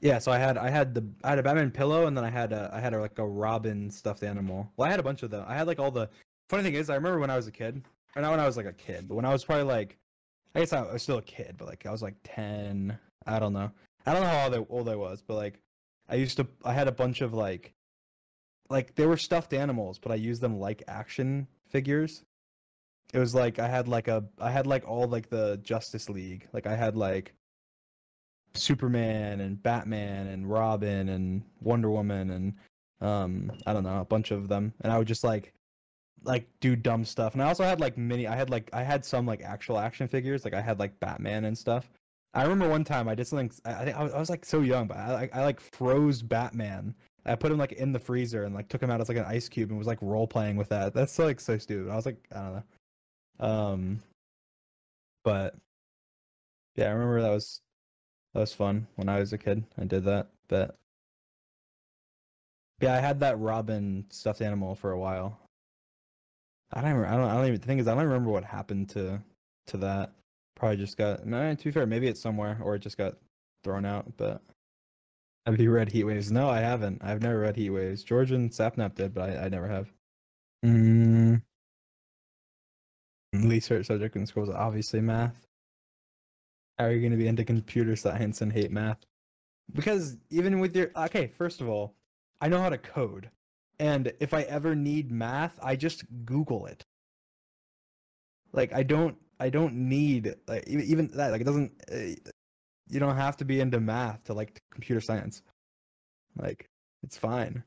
Yeah, so I had I had the I had a Batman pillow and then I had a I had a, like a Robin stuffed animal. Well, I had a bunch of them. I had like all the funny thing is I remember when I was a kid, or not when I was like a kid, but when I was probably like I guess I was still a kid, but like I was like ten. I don't know. I don't know how old I, old I was, but like I used to I had a bunch of like like they were stuffed animals, but I used them like action figures. It was like I had like a I had like all like the Justice League. Like I had like Superman and Batman and Robin and Wonder Woman and um I don't know, a bunch of them. And I would just like like do dumb stuff. And I also had like mini I had like I had some like actual action figures, like I had like Batman and stuff. I remember one time I did something I think I was, I was like so young, but I like I like froze Batman. I put him like in the freezer and like took him out as like an ice cube and was like role playing with that. That's like so stupid. I was like, I don't know. Um but yeah, I remember that was that was fun when I was a kid. I did that. But yeah, I had that Robin stuffed animal for a while. I don't. I don't. I don't even. The thing is, I don't remember what happened to to that. Probably just got. No, to be fair, maybe it's somewhere or it just got thrown out. But have you read Heat Waves? No, I haven't. I've never read Heat Waves. George and Sapnap did, but I, I never have. Mm. Least search subject in school is obviously math. How are you going to be into computer science and hate math? Because even with your okay, first of all, I know how to code, and if I ever need math, I just Google it. Like I don't, I don't need like even that. Like it doesn't. Uh, you don't have to be into math to like computer science. Like it's fine.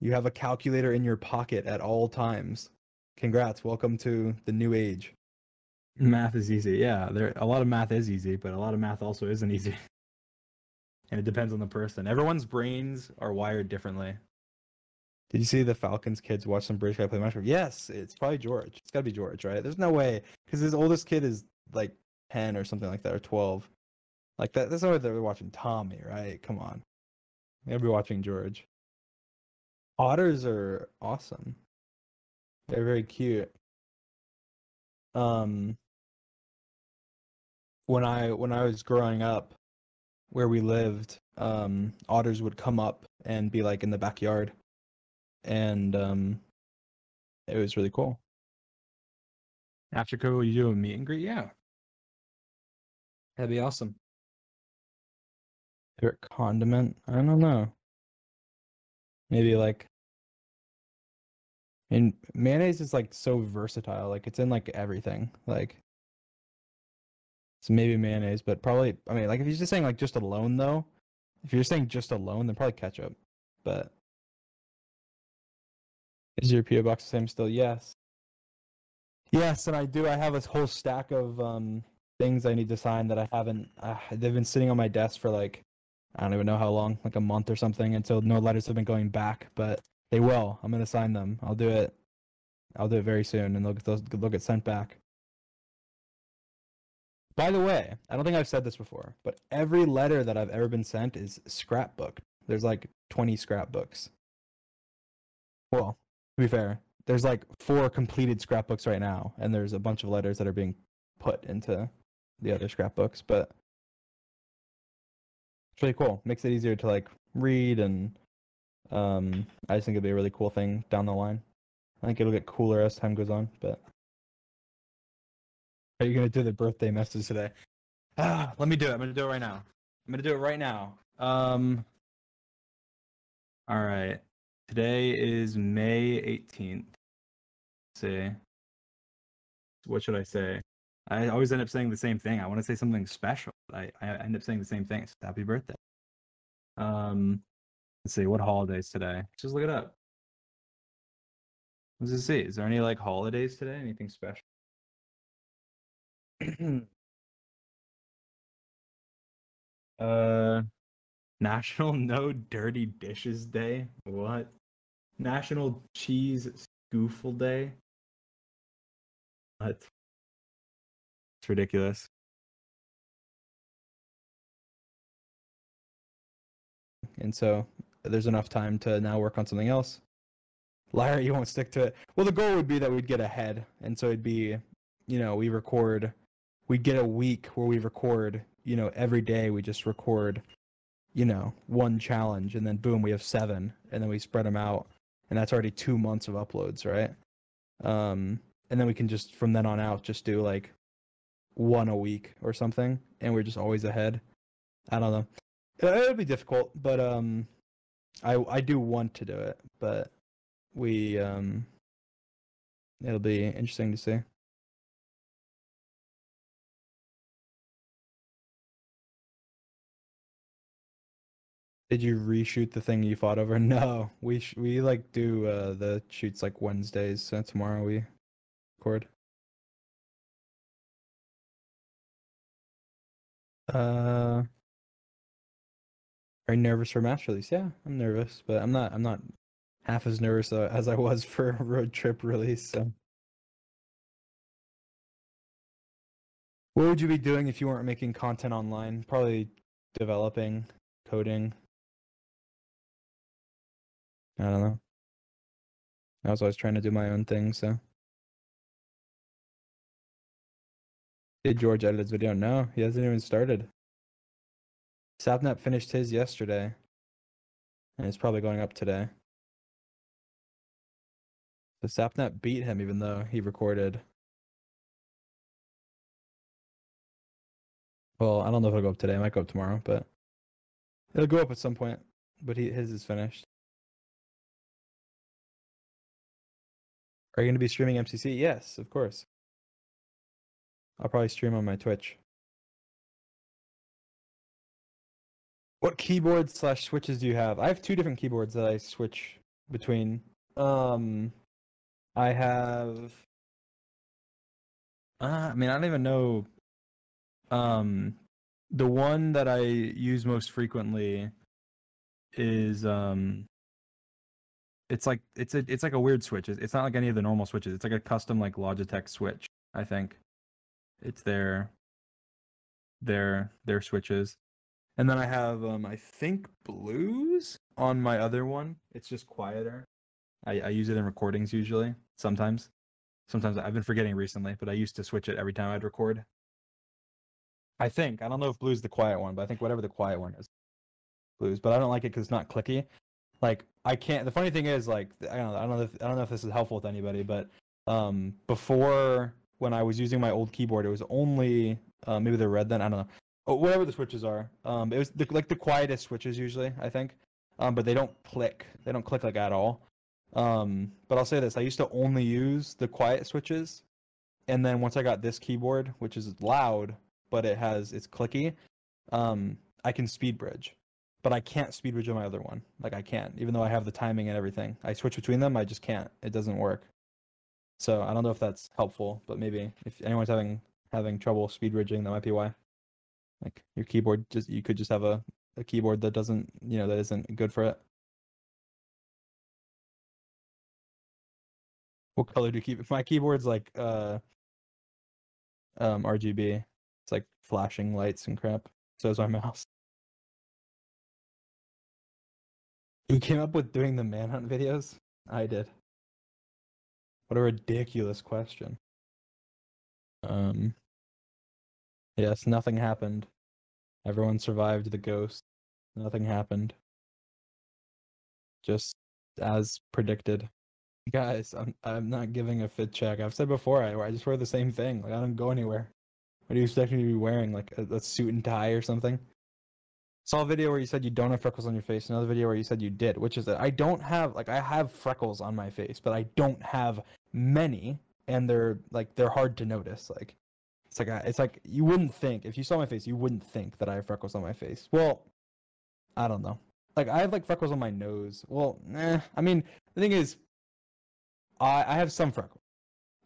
You have a calculator in your pocket at all times. Congrats, welcome to the new age. Math is easy. Yeah, there a lot of math is easy, but a lot of math also isn't easy. and it depends on the person. Everyone's brains are wired differently. Did you see the Falcons kids watch some British guy play Minecraft? Yes, it's probably George. It's got to be George, right? There's no way because his oldest kid is like 10 or something like that or 12. Like that that's no way they're watching Tommy, right? Come on. They'll be watching George. Otters are awesome. They're very cute. Um when I when I was growing up, where we lived, um, otters would come up and be like in the backyard, and um, it was really cool. After COVID, you do a meet and greet, yeah. That'd be awesome. Favorite condiment? I don't know. Maybe like. And mayonnaise is like so versatile. Like it's in like everything. Like so maybe mayonnaise, but probably I mean like if you're just saying like just alone though, if you're saying just alone, then probably ketchup. But is your PO box the same still? Yes. Yes, and I do. I have a whole stack of um things I need to sign that I haven't. Uh, they've been sitting on my desk for like I don't even know how long, like a month or something, until no letters have been going back. But they will. I'm gonna sign them. I'll do it. I'll do it very soon, and they'll those. They'll get sent back. By the way, I don't think I've said this before, but every letter that I've ever been sent is scrapbooked. There's like 20 scrapbooks. Well, to be fair, there's like four completed scrapbooks right now, and there's a bunch of letters that are being put into the other scrapbooks, but it's really cool. Makes it easier to like read and um I just think it'd be a really cool thing down the line. I think it'll get cooler as time goes on, but are you gonna do the birthday message today? Ah, let me do it. I'm gonna do it right now. I'm gonna do it right now. Um. All right. Today is May 18th. Let's see. What should I say? I always end up saying the same thing. I want to say something special. I, I end up saying the same thing. So happy birthday. Um, let's see. What holidays today? Just look it up. Let's just see. Is there any like holidays today? Anything special? uh, National No Dirty Dishes Day. What? National Cheese Scoofle Day. What? It's ridiculous. And so there's enough time to now work on something else. Liar, you won't stick to it. Well, the goal would be that we'd get ahead. And so it'd be, you know, we record we get a week where we record, you know, every day we just record you know, one challenge and then boom, we have seven and then we spread them out and that's already 2 months of uploads, right? Um and then we can just from then on out just do like one a week or something and we're just always ahead. I don't know. It- It'll be difficult, but um I I do want to do it, but we um it'll be interesting to see. Did you reshoot the thing you fought over? No, we sh- we like do uh the shoots like Wednesdays. So tomorrow we record. Uh, are you nervous for match release? Yeah, I'm nervous, but I'm not. I'm not half as nervous uh, as I was for road trip release. So, what would you be doing if you weren't making content online? Probably developing, coding. I don't know. I was always trying to do my own thing, so. Did George edit his video? No, he hasn't even started. Sapnap finished his yesterday. And it's probably going up today. So Sapnap beat him even though he recorded. Well, I don't know if it'll go up today. It might go up tomorrow, but it'll go up at some point. But he, his is finished. Are you going to be streaming MCC? Yes, of course. I'll probably stream on my Twitch. What keyboards slash switches do you have? I have two different keyboards that I switch between. Um, I have. Uh, I mean, I don't even know. Um, the one that I use most frequently is um. It's like it's a it's like a weird switch. It's not like any of the normal switches. It's like a custom like Logitech switch. I think it's their their their switches. And then I have um I think blues on my other one. It's just quieter. I, I use it in recordings usually. Sometimes. Sometimes I've been forgetting recently, but I used to switch it every time I'd record. I think. I don't know if blue's the quiet one, but I think whatever the quiet one is. Blues. But I don't like it because it's not clicky. Like I can't the funny thing is like I don't know I don't know if, I don't know if this is helpful with anybody, but um before when I was using my old keyboard, it was only uh, maybe they're red then. I don't know. Oh, whatever the switches are. Um, it was the, like the quietest switches usually. I think, um, but they don't click. They don't click like at all. Um, but I'll say this: I used to only use the quiet switches, and then once I got this keyboard, which is loud but it has it's clicky, um, I can speed bridge. But I can't speed on my other one. Like I can't, even though I have the timing and everything. I switch between them. I just can't. It doesn't work. So I don't know if that's helpful, but maybe if anyone's having having trouble speed bridging, that might be why. Like your keyboard, just you could just have a, a keyboard that doesn't, you know, that isn't good for it. What color do you keep? My keyboard's like uh um RGB. It's like flashing lights and crap. So is my mouse. You came up with doing the manhunt videos? I did. What a ridiculous question. Um. Yes, nothing happened. Everyone survived the ghost. Nothing happened. Just as predicted. Guys, I'm I'm not giving a fit check. I've said before, I I just wear the same thing. Like I don't go anywhere. What do you expect me to be wearing? Like a, a suit and tie or something? Saw a video where you said you don't have freckles on your face. Another video where you said you did, which is that I don't have like I have freckles on my face, but I don't have many, and they're like they're hard to notice. Like it's like I, it's like you wouldn't think if you saw my face, you wouldn't think that I have freckles on my face. Well, I don't know. Like I have like freckles on my nose. Well, eh. I mean, the thing is, I I have some freckles.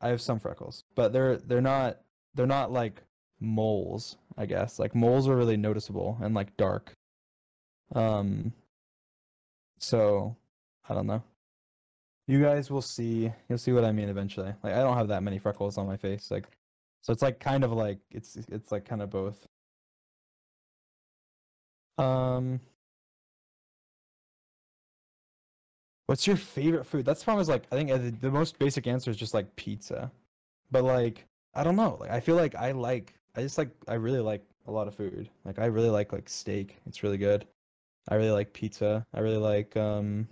I have some freckles, but they're they're not they're not like moles. I guess like moles are really noticeable and like dark. Um. So, I don't know. You guys will see. You'll see what I mean eventually. Like I don't have that many freckles on my face. Like, so it's like kind of like it's it's like kind of both. Um. What's your favorite food? That's probably like I think uh, the, the most basic answer is just like pizza, but like I don't know. Like I feel like I like I just like I really like a lot of food. Like I really like like steak. It's really good. I really like pizza. I really like um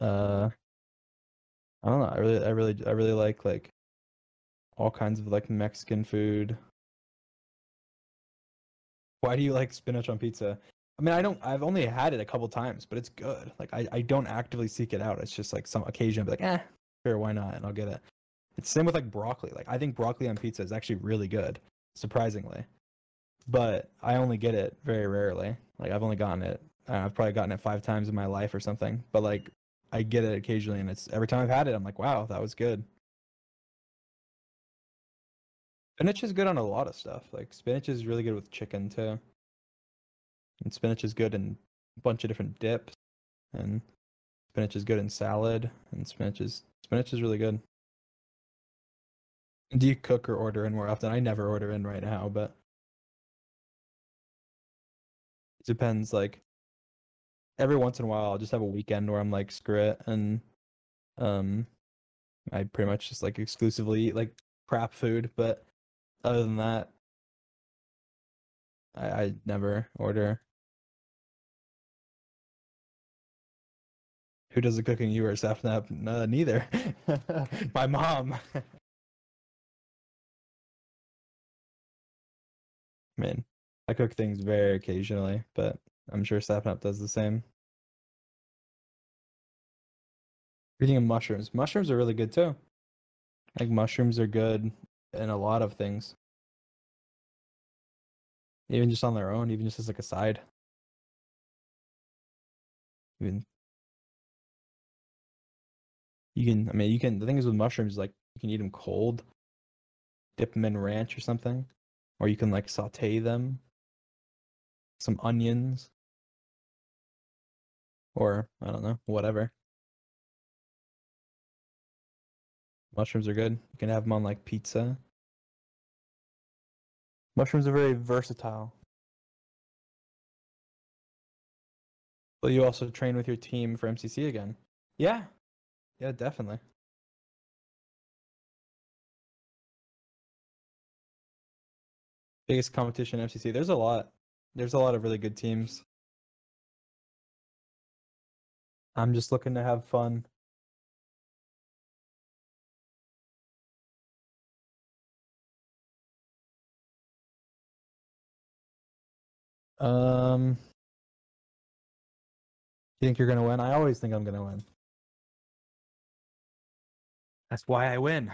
uh I don't know. I really I really I really like like all kinds of like Mexican food. Why do you like spinach on pizza? I mean, I don't I've only had it a couple times, but it's good. Like I I don't actively seek it out. It's just like some occasion I'll be like, "Eh, sure, why not?" and I'll get it. It's same with like broccoli. Like I think broccoli on pizza is actually really good, surprisingly. But I only get it very rarely. Like I've only gotten it. Uh, I've probably gotten it five times in my life or something. But like I get it occasionally, and it's every time I've had it, I'm like, wow, that was good. Spinach is good on a lot of stuff. Like spinach is really good with chicken too. And spinach is good in a bunch of different dips. And spinach is good in salad. And spinach is spinach is really good. Do you cook or order in more often? I never order in right now, but it depends. Like every once in a while, I'll just have a weekend where I'm like, screw it, and um, I pretty much just like exclusively eat like crap food. But other than that, I, I never order. Who does the cooking? You or Sapnap? Uh, neither. My mom. I mean, I cook things very occasionally, but I'm sure Sapnap does the same. Eating of mushrooms. Mushrooms are really good too. Like mushrooms are good in a lot of things. Even just on their own, even just as like a side. Even you can, I mean, you can. The thing is with mushrooms, like you can eat them cold, dip them in ranch or something, or you can like saute them, some onions, or I don't know, whatever. Mushrooms are good. You can have them on like pizza. Mushrooms are very versatile. Will you also train with your team for MCC again? Yeah. Yeah, definitely. Biggest competition MCC. There's a lot. There's a lot of really good teams. I'm just looking to have fun. Um, you think you're gonna win? I always think I'm gonna win. That's why I win.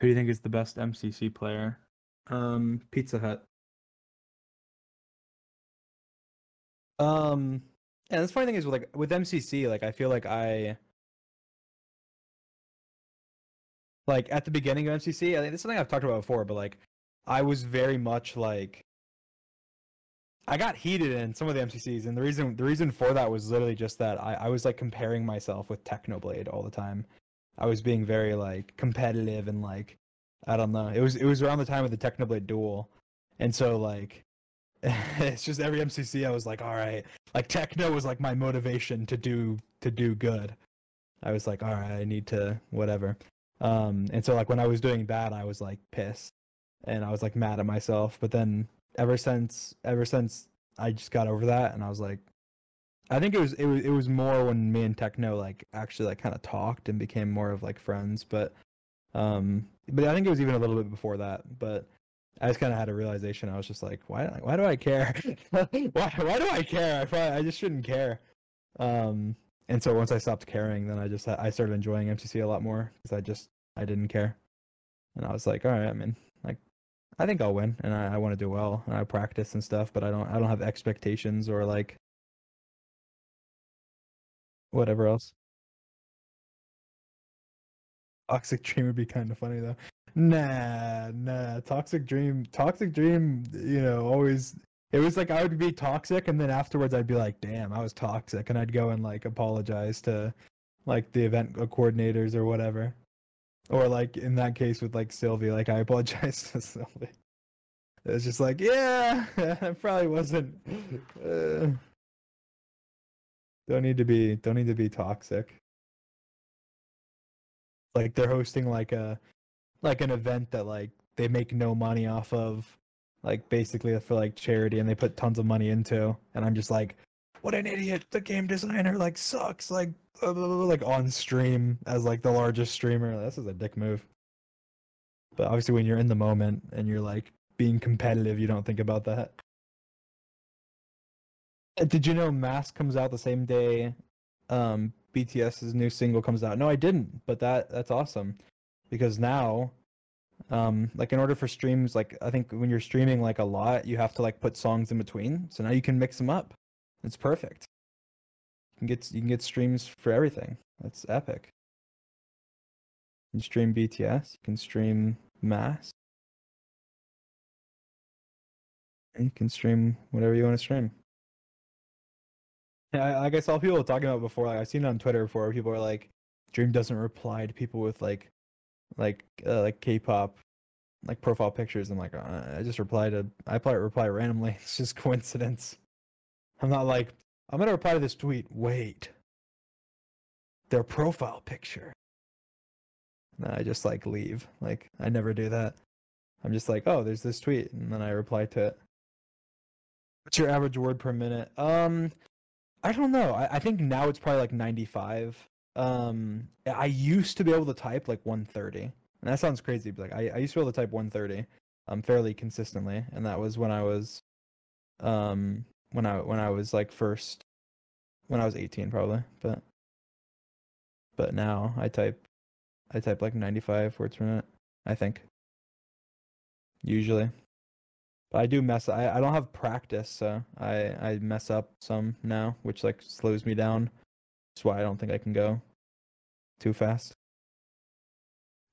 Who do you think is the best MCC player? Um, Pizza Hut. Um, and the funny thing is with like with MCC, like I feel like I like at the beginning of MCC, I think this is something I've talked about before, but like I was very much like I got heated in some of the MCCs, and the reason the reason for that was literally just that I, I was like comparing myself with Technoblade all the time. I was being very like competitive and like I don't know. It was it was around the time of the Technoblade duel, and so like it's just every MCC I was like, all right, like Techno was like my motivation to do to do good. I was like, all right, I need to whatever. Um, and so like when I was doing bad, I was like pissed, and I was like mad at myself. But then ever since ever since I just got over that, and I was like, I think it was it was it was more when me and Techno like actually like kind of talked and became more of like friends. But um, but I think it was even a little bit before that. But I just kind of had a realization. I was just like, why why do I care? why why do I care? I probably, I just shouldn't care. Um, and so once I stopped caring, then I just I started enjoying MCC a lot more because I just I didn't care, and I was like, all right, I mean, like I think I'll win, and I, I want to do well, and I practice and stuff, but I don't I don't have expectations or like whatever else. Toxic Dream would be kind of funny though. Nah, nah. Toxic Dream, Toxic Dream. You know, always. It was like I would be toxic, and then afterwards I'd be like, "Damn, I was toxic," and I'd go and like apologize to, like the event coordinators or whatever, or like in that case with like Sylvee, like I apologize to Sylvee. It was just like, yeah, I probably wasn't. Uh, don't need to be. Don't need to be toxic. Like they're hosting like a like an event that like they make no money off of like basically for like charity, and they put tons of money into, and I'm just like, what an idiot! The game designer like sucks, like like on stream as like the largest streamer. This is a dick move. But obviously, when you're in the moment and you're like being competitive, you don't think about that. Uh, Did you know Mask comes out the same day um BTS's new single comes out? No, I didn't, but that that's awesome because now um like in order for streams like I think when you're streaming like a lot, you have to like put songs in between. So now you can mix them up. It's perfect. You can get you can get streams for everything. That's epic. You can stream BTS, you can stream Mask. And you can stream whatever you want to stream. Yeah, like I saw people talking about before. Like I've seen it on Twitter before. People are like, "Dream doesn't reply to people with like, like, uh, like K-pop, like profile pictures." I'm like, uh, I just reply to. I probably reply randomly. It's just coincidence. I'm not like, I'm gonna reply to this tweet. Wait, their profile picture. No, I just like leave. Like I never do that. I'm just like, oh, there's this tweet, and then I reply to it. What's your average word per minute? Um, I don't know. I, I think now it's probably like 95. Um, I used to be able to type like 130, and that sounds crazy. But like I, I used to be able to type 130, um, fairly consistently, and that was when I was, um, when I when I was like first, when I was 18 probably. But, but now I type, I type like 95 words per minute. I think. Usually. But I do mess. I, I don't have practice, so I I mess up some now, which like slows me down. That's why I don't think I can go too fast.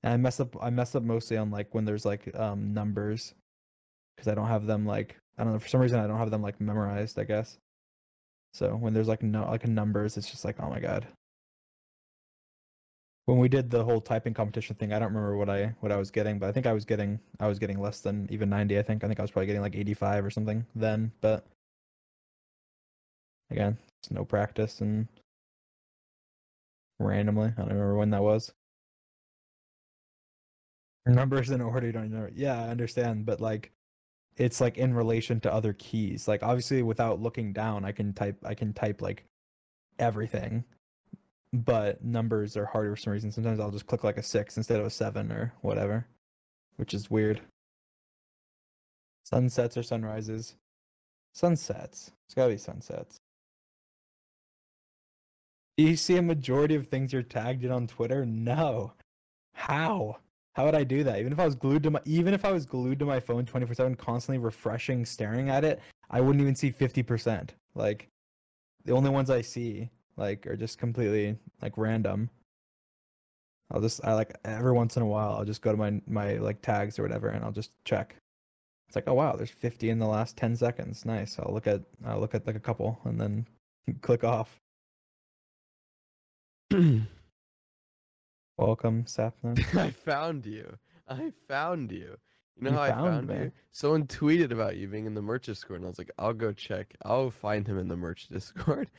And I mess up. I mess up mostly on like when there's like um numbers, because I don't have them like I don't know for some reason I don't have them like memorized. I guess. So when there's like no like numbers, it's just like oh my god. When we did the whole typing competition thing, I don't remember what I what I was getting, but I think I was getting I was getting less than even 90, I think. I think I was probably getting like 85 or something then, but again, it's no practice and randomly. I don't remember when that was. Numbers in order, you don't know. Yeah, I understand, but like it's like in relation to other keys. Like obviously without looking down, I can type I can type like everything but numbers are harder for some reason. Sometimes I'll just click like a six instead of a seven or whatever, which is weird. Sunsets or sunrises? Sunsets. It's gotta be sunsets. Do you see a majority of things you're tagged in on Twitter? No. How? How would I do that? Even if I was glued to my even if I was glued to my phone 24/7 constantly refreshing staring at it, I wouldn't even see 50%. Like the only ones I see like are just completely like random. I'll just I like every once in a while I'll just go to my my like tags or whatever and I'll just check. It's like oh wow, there's 50 in the last 10 seconds. Nice. I'll look at I'll look at like a couple and then click off. Welcome, Sapnap. I found you. I found you. You know You how I found found me. you? Someone tweeted about you being in the merch Discord, and I was like, I'll go check. I'll find him in the merch Discord.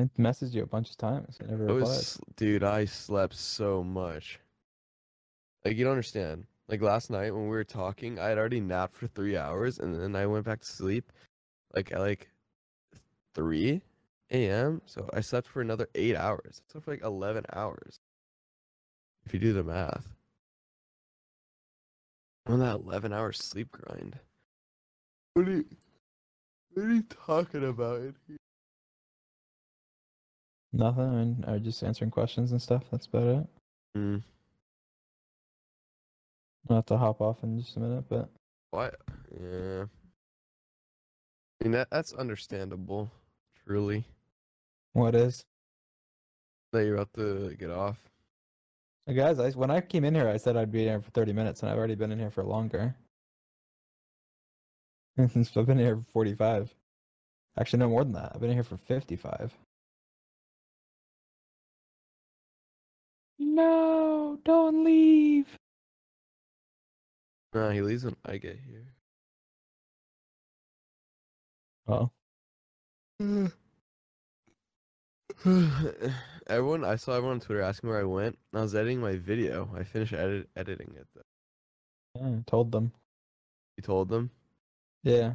I messaged you a bunch of times. I never I replied. was, dude, I slept so much. Like you don't understand. Like last night when we were talking, I had already napped for three hours, and then I went back to sleep, like at like three a.m. So I slept for another eight hours. I slept for like eleven hours. If you do the math, I'm on that eleven-hour sleep grind. What are you? What are you talking about? Nothing. I mean, I was just answering questions and stuff. That's about it. Mm, I'll have to hop off in just a minute, but what? Yeah. I mean that that's understandable. Truly, what is? that you're about to get off. Hey, guys, I, when I came in here, I said I'd be here for 30 minutes, and I've already been in here for longer. I've been here for 45. Actually, no more than that. I've been here for 55. No, don't leave. Nah, he leaves when I get here. Oh, everyone, I saw everyone on Twitter asking where I went. I was editing my video. I finished edit- editing it. Though. yeah, I told them. You told them? Yeah.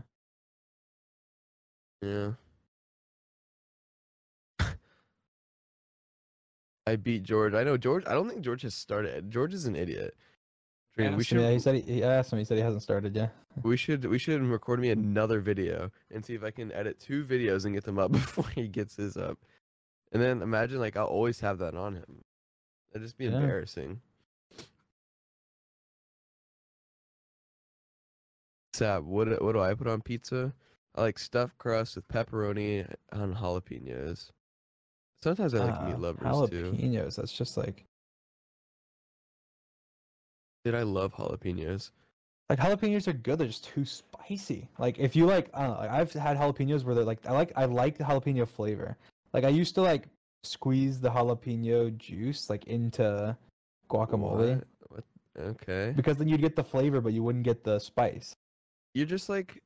Yeah. I beat George. I know George. I don't think George has started. George is an idiot. Dream, we should yeah, he said he, he asked him. He said he hasn't started yet. we should we should record me another video and see if I can edit two videos and get them up before he gets his up. And then imagine like I'll always have that on him. That'd just be Yeah. embarrassing. Sap, what what do I put on pizza? I like stuffed crust with pepperoni and jalapenos. Sometimes I like Ah, meat lovers too. Jalapenos. That's just like Dude, I love jalapenos. like jalapenos are good. They're just too spicy. Like if you like, I don't know, like, I've had jalapenos where they're like I like I like the jalapeno flavor. Like I used to like squeeze the jalapeno juice like into guacamole What? what? Okay. because then you'd get the flavor, but you wouldn't get the spice. You're just like,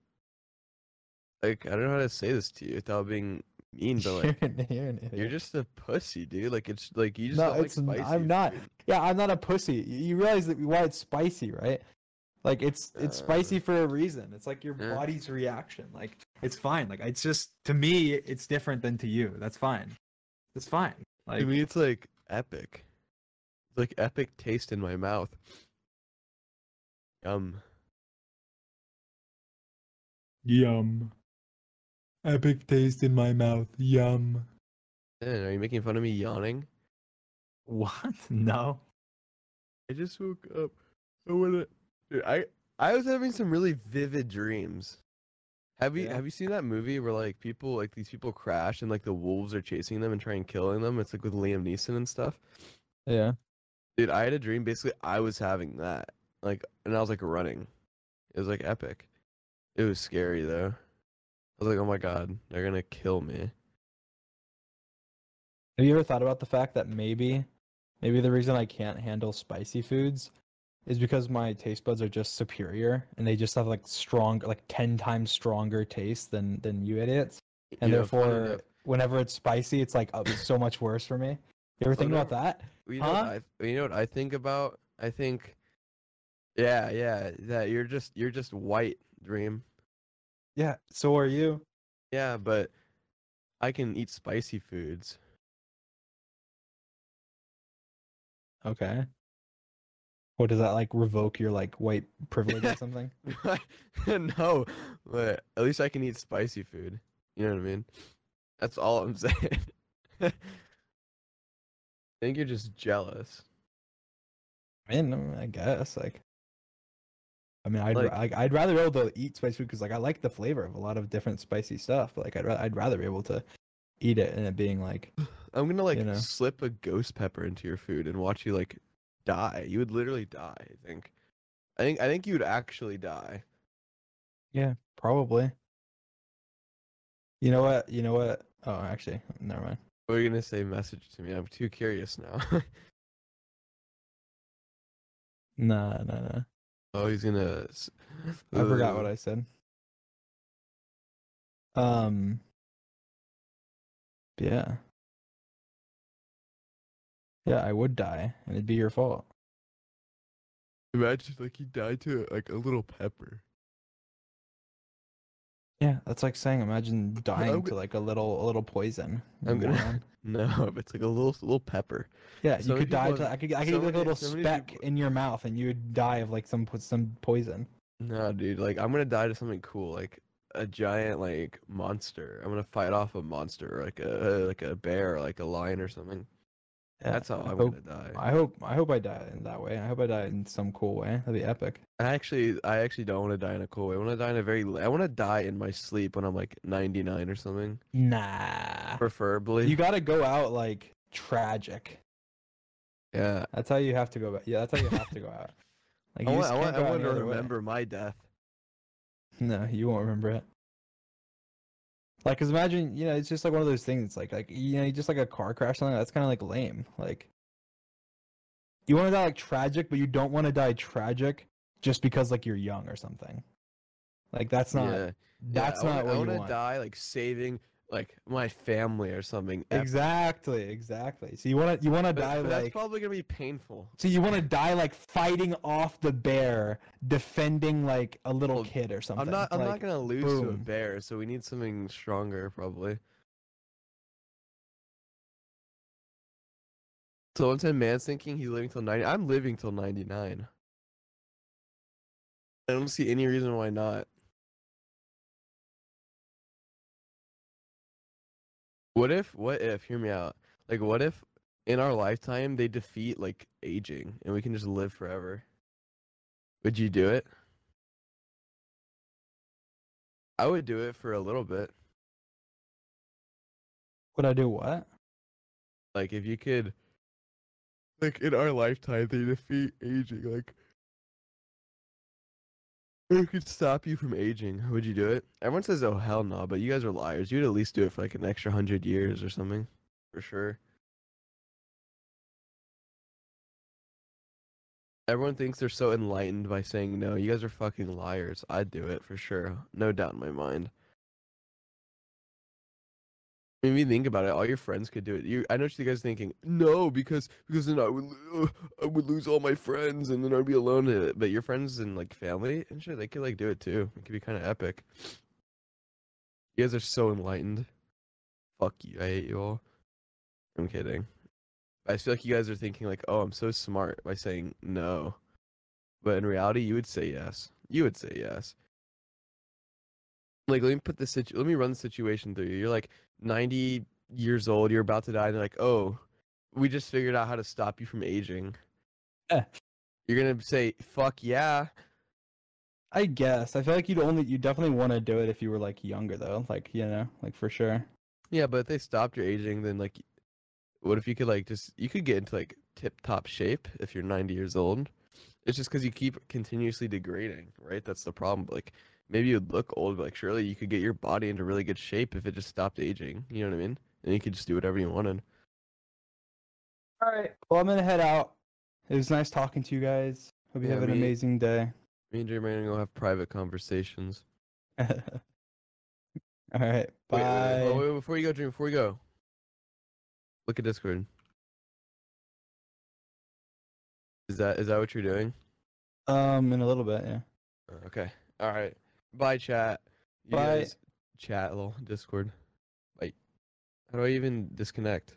like I don't know how to say this to you without being mean, but like you're, an, you're, an you're just a pussy, dude. Like it's like you just No, like it's n- spicy. I'm not. Yeah, I'm not a pussy. You you realize that why it's spicy, right? Like it's it's Uh, spicy for a reason. It's like your yeah. body's reaction. Like It's fine. Like it's just to me, it's different than to you. That's fine. It's fine. Like to me, it's like epic. It's like epic taste in my mouth. Yum. yum. Epic taste in my mouth. Yum. Man, are you making fun of me yawning? what? No. I just woke up. I wanna. Dude, I I was having some really vivid dreams. Have you Yeah. have you seen that movie where like people like these people crash and like the wolves are chasing them and trying killing them? It's like with Liam Neeson and stuff. Yeah. Dude, I had a dream. Basically, I was having that, like, and I was like running. It was like epic. It was scary though. I was like, oh my god, they're gonna kill me. Have you ever thought about the fact that maybe, maybe the reason I can't handle spicy foods is because my taste buds are just superior and they just have like strong, like ten times stronger taste than than you idiots, and funny therefore whenever it's spicy, it's like oh, it's so much worse for me. You ever think no. about that? You know, Huh? I, you know what I think about? I think, yeah, yeah, that you're just you're just white, dream. Yeah. So are you? Yeah, but I can eat spicy foods. Okay. What does that like revoke your like white privilege or something? no, but at least I can eat spicy food. You know what I mean? That's all I'm saying. I think you're just jealous. I mean, I guess like. I mean, I'd Like- ra- I'd rather be able to eat spicy food because like I like the flavor of a lot of different spicy stuff. But, like I'd ra- I'd rather be able to eat it and it being like I'm gonna like You know. slip a ghost pepper into your food and watch you like die. You would literally die. I think. I think. I think you would actually die. yeah, probably. You know what? You know what? Oh, actually, never mind. What are you gonna say? Message to me. I'm too curious now. Nah, nah, nah. Oh, he's gonna. I forgot what I said. Um. Yeah. Yeah, I would die, and it'd be your fault. Imagine like he died to like a little pepper. Yeah, that's like saying imagine dying to like a little a little poison. I'm gonna-. No, it's like a little little pepper. Yeah, you So many could die people to I could I could so you like a little so speck people- in your mouth and you would die of like some some poison. No, dude. Like I'm gonna die to something cool, like a giant like monster. I'm gonna fight off a monster, like a like a bear, or like a lion or something. That's how I I'm hope, gonna die. I hope I hope I die in that way. I hope I die in some cool way. That'd be epic. I actually, I actually don't want to die in a cool way. I want to die in a very. I want to die in my sleep when I'm like 99 or something, Nah. preferably. You got to go out like tragic. yeah. That's how you have to go out. Yeah, that's how you have to go out. Like I want, I want, I want to other way. remember my death. No, you won't remember it. Like, cause imagine, you know, it's just like one of those things. It's like, like you know, you just like a car crash, or something. That's kind of like lame. Like, you want to die like tragic, but you don't want to die tragic just because like you're young or something. Like that's not. yeah. That's yeah, not I what want you to want. die like saving like my family or something. Exactly, exactly. So you want to you want to die but that's like probably gonna be painful. so you want to die like fighting off the bear, defending like a little Well, kid or something. I'm not. I'm not gonna lose to a bear, so we need something stronger, probably. Someone said man's thinking he's living till 90. I'm living till 99. I don't see any reason why not. What if? What if? Hear me out. Like, what if in our lifetime they defeat like aging and we can just live forever? Would you do it? I would do it for a little bit. Would I do what? Like if you could like in our lifetime they defeat aging, like it could stop you from aging. Would you do it? Everyone says oh hell no, but you guys are liars. You'd at least do it for like an extra hundred years or something. For sure. Everyone thinks they're so enlightened by saying no. You guys are fucking liars. I'd do it for sure. No doubt in my mind. I mean, think about it, all your friends could do it. You, I know you guys thinking. No, because because then I would uh, I would lose all my friends, and then I'd be alone. But your friends and like family and shit, they could like do it too. It could be kind of epic. You guys are so enlightened. Fuck you. I hate you all. I'm kidding. I feel like you guys are thinking like, oh, I'm so smart by saying no, but in reality, you would say yes. You would say yes. Like, let me put this situ- Let me run the situation through you. You're like 90 years old. You're about to die. And they're like, oh, we just figured out how to stop you from aging. Eh. You're gonna say, fuck yeah. I guess. I feel like you'd only you definitely want to do it if you were like younger though. Like you know, like for sure. Yeah, but if they stopped your aging, then like, what if you could like just you could get into like tip top shape if you're 90 years old? It's just because you keep continuously degrading, right? That's the problem. But, like maybe you'd look old, but like surely you could get your body into really good shape if it just stopped aging. You know what I mean? And you could just do whatever you wanted. All right. Well, I'm gonna head out. It was nice talking to you guys. Hope you Yeah, have an me- amazing day. Me and Jeremy are gonna go have private conversations. All right. Bye. wait, wait, wait, before you go, Dream, before you go, look at Discord. Is that is that what you're doing? Um, in a little bit, yeah. Uh, Okay. All right. Bye, chat. You Bye. guys chat, little Discord. Bye. How do I even disconnect?